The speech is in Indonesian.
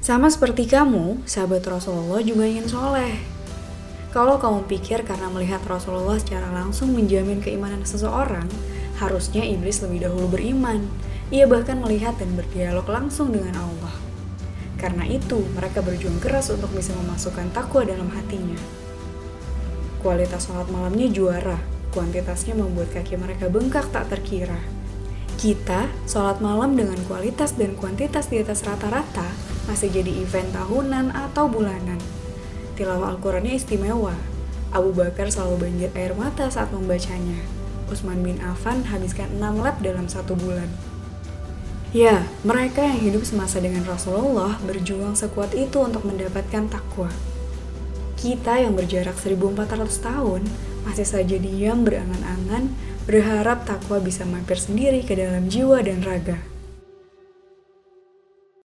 Sama seperti kamu, sahabat Rasulullah juga ingin soleh. Kalau kamu pikir karena melihat Rasulullah secara langsung menjamin keimanan seseorang, harusnya iblis lebih dahulu beriman. Ia bahkan melihat dan berdialog langsung dengan Allah. Karena itu, mereka berjuang keras untuk bisa memasukkan takwa dalam hatinya. Kualitas sholat malamnya juara, kuantitasnya membuat kaki mereka bengkak tak terkira. Kita, sholat malam dengan kualitas dan kuantitas di atas rata-rata, masih jadi event tahunan atau bulanan. Tilawah Al-Qurannya istimewa. Abu Bakar selalu banjir air mata saat membacanya. Utsman bin Affan habiskan 6 lap dalam satu bulan. Ya, mereka yang hidup semasa dengan Rasulullah berjuang sekuat itu untuk mendapatkan takwa. Kita yang berjarak 1400 tahun masih saja diam berangan-angan berharap takwa bisa mampir sendiri ke dalam jiwa dan raga.